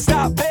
stop it.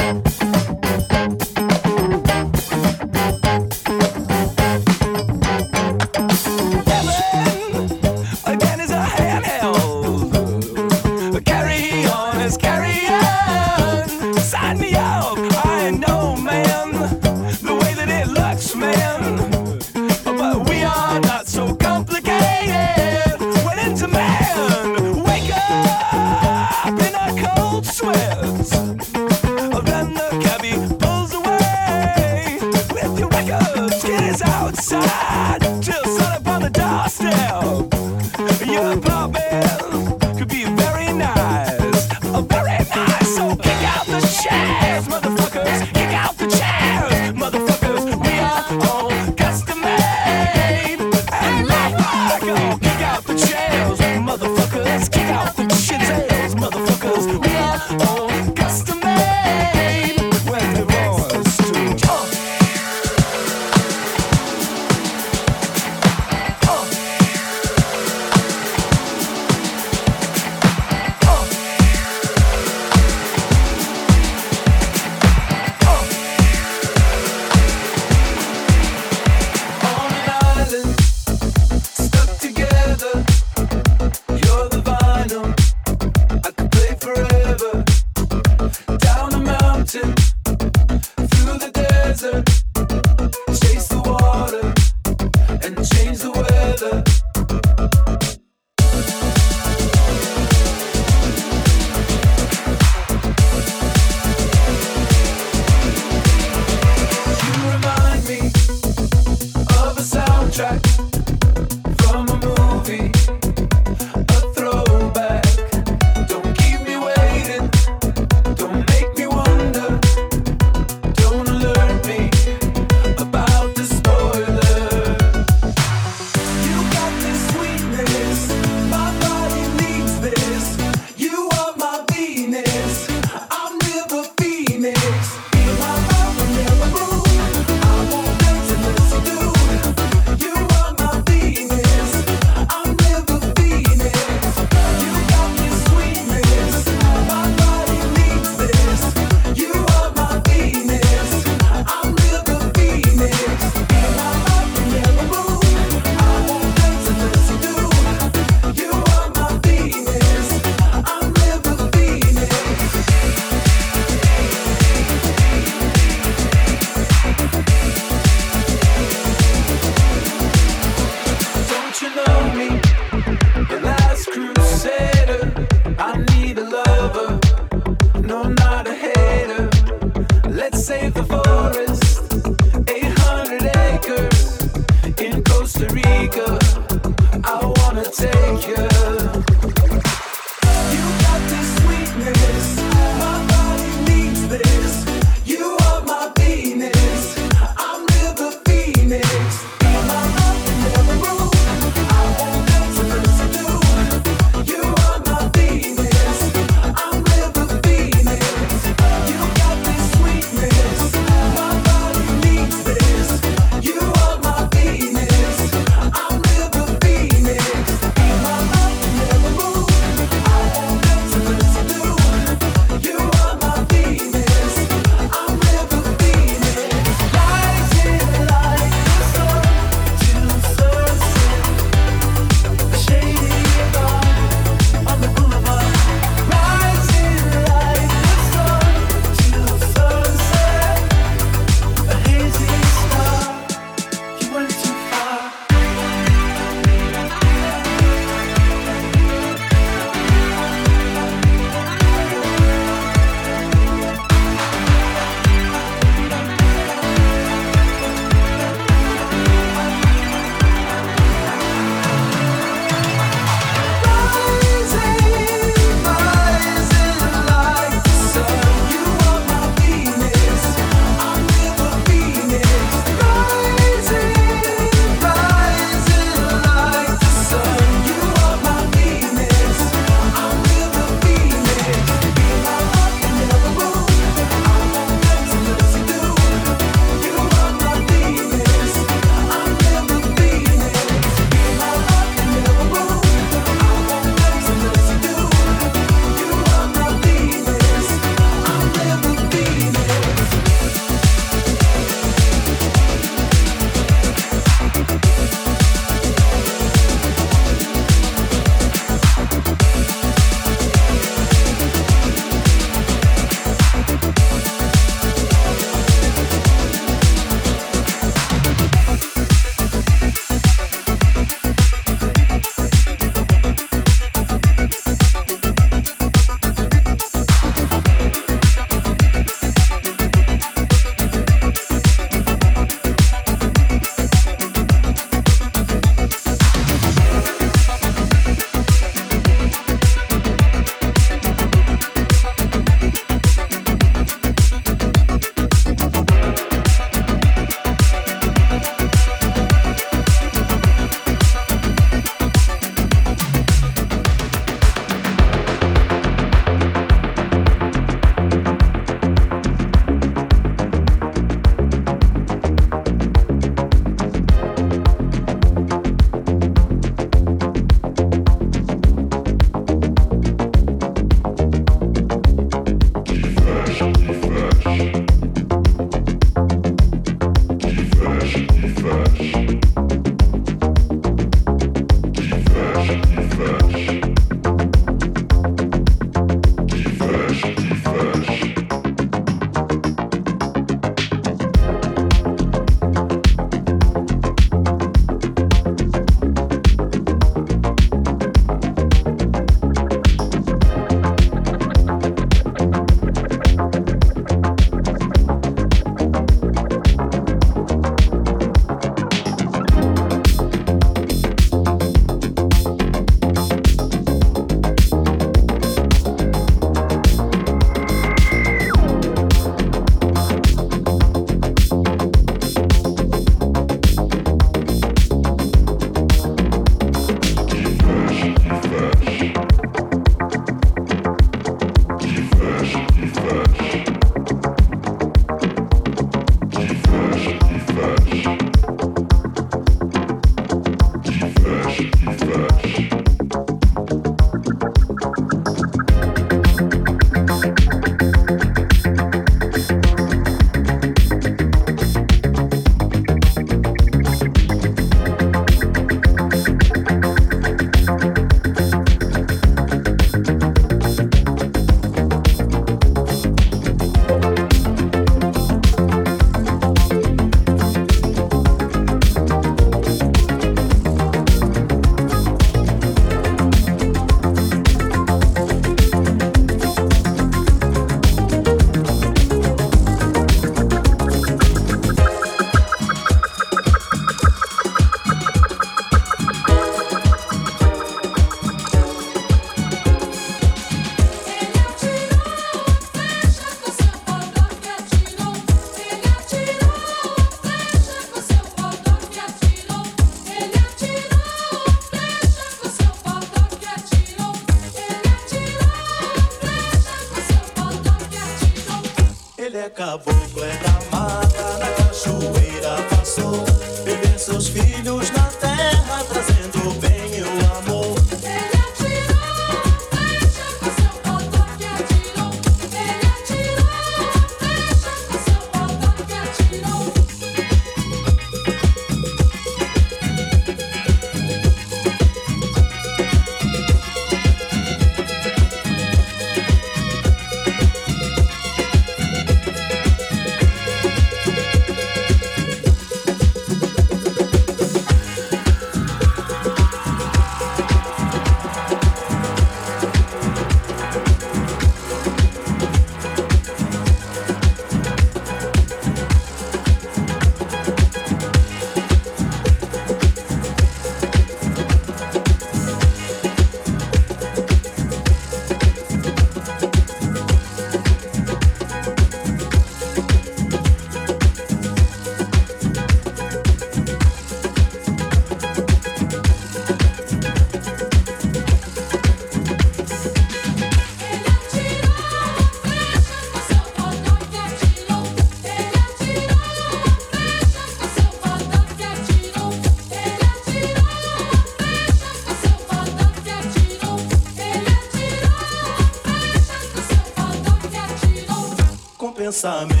Pensamento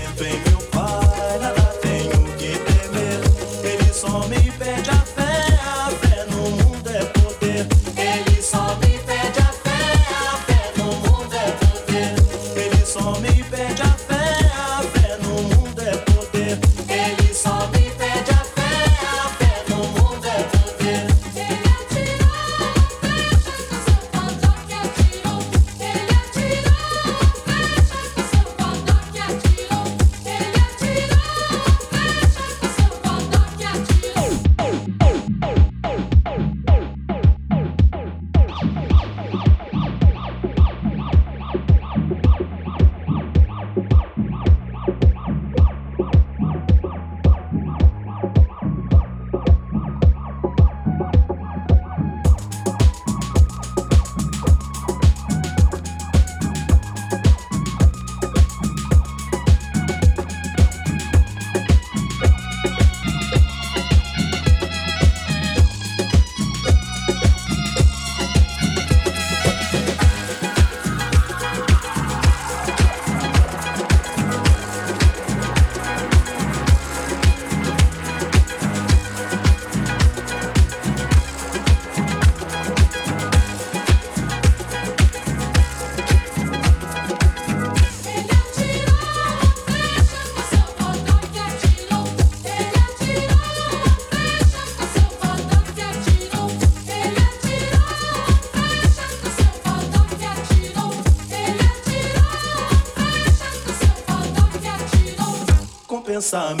Com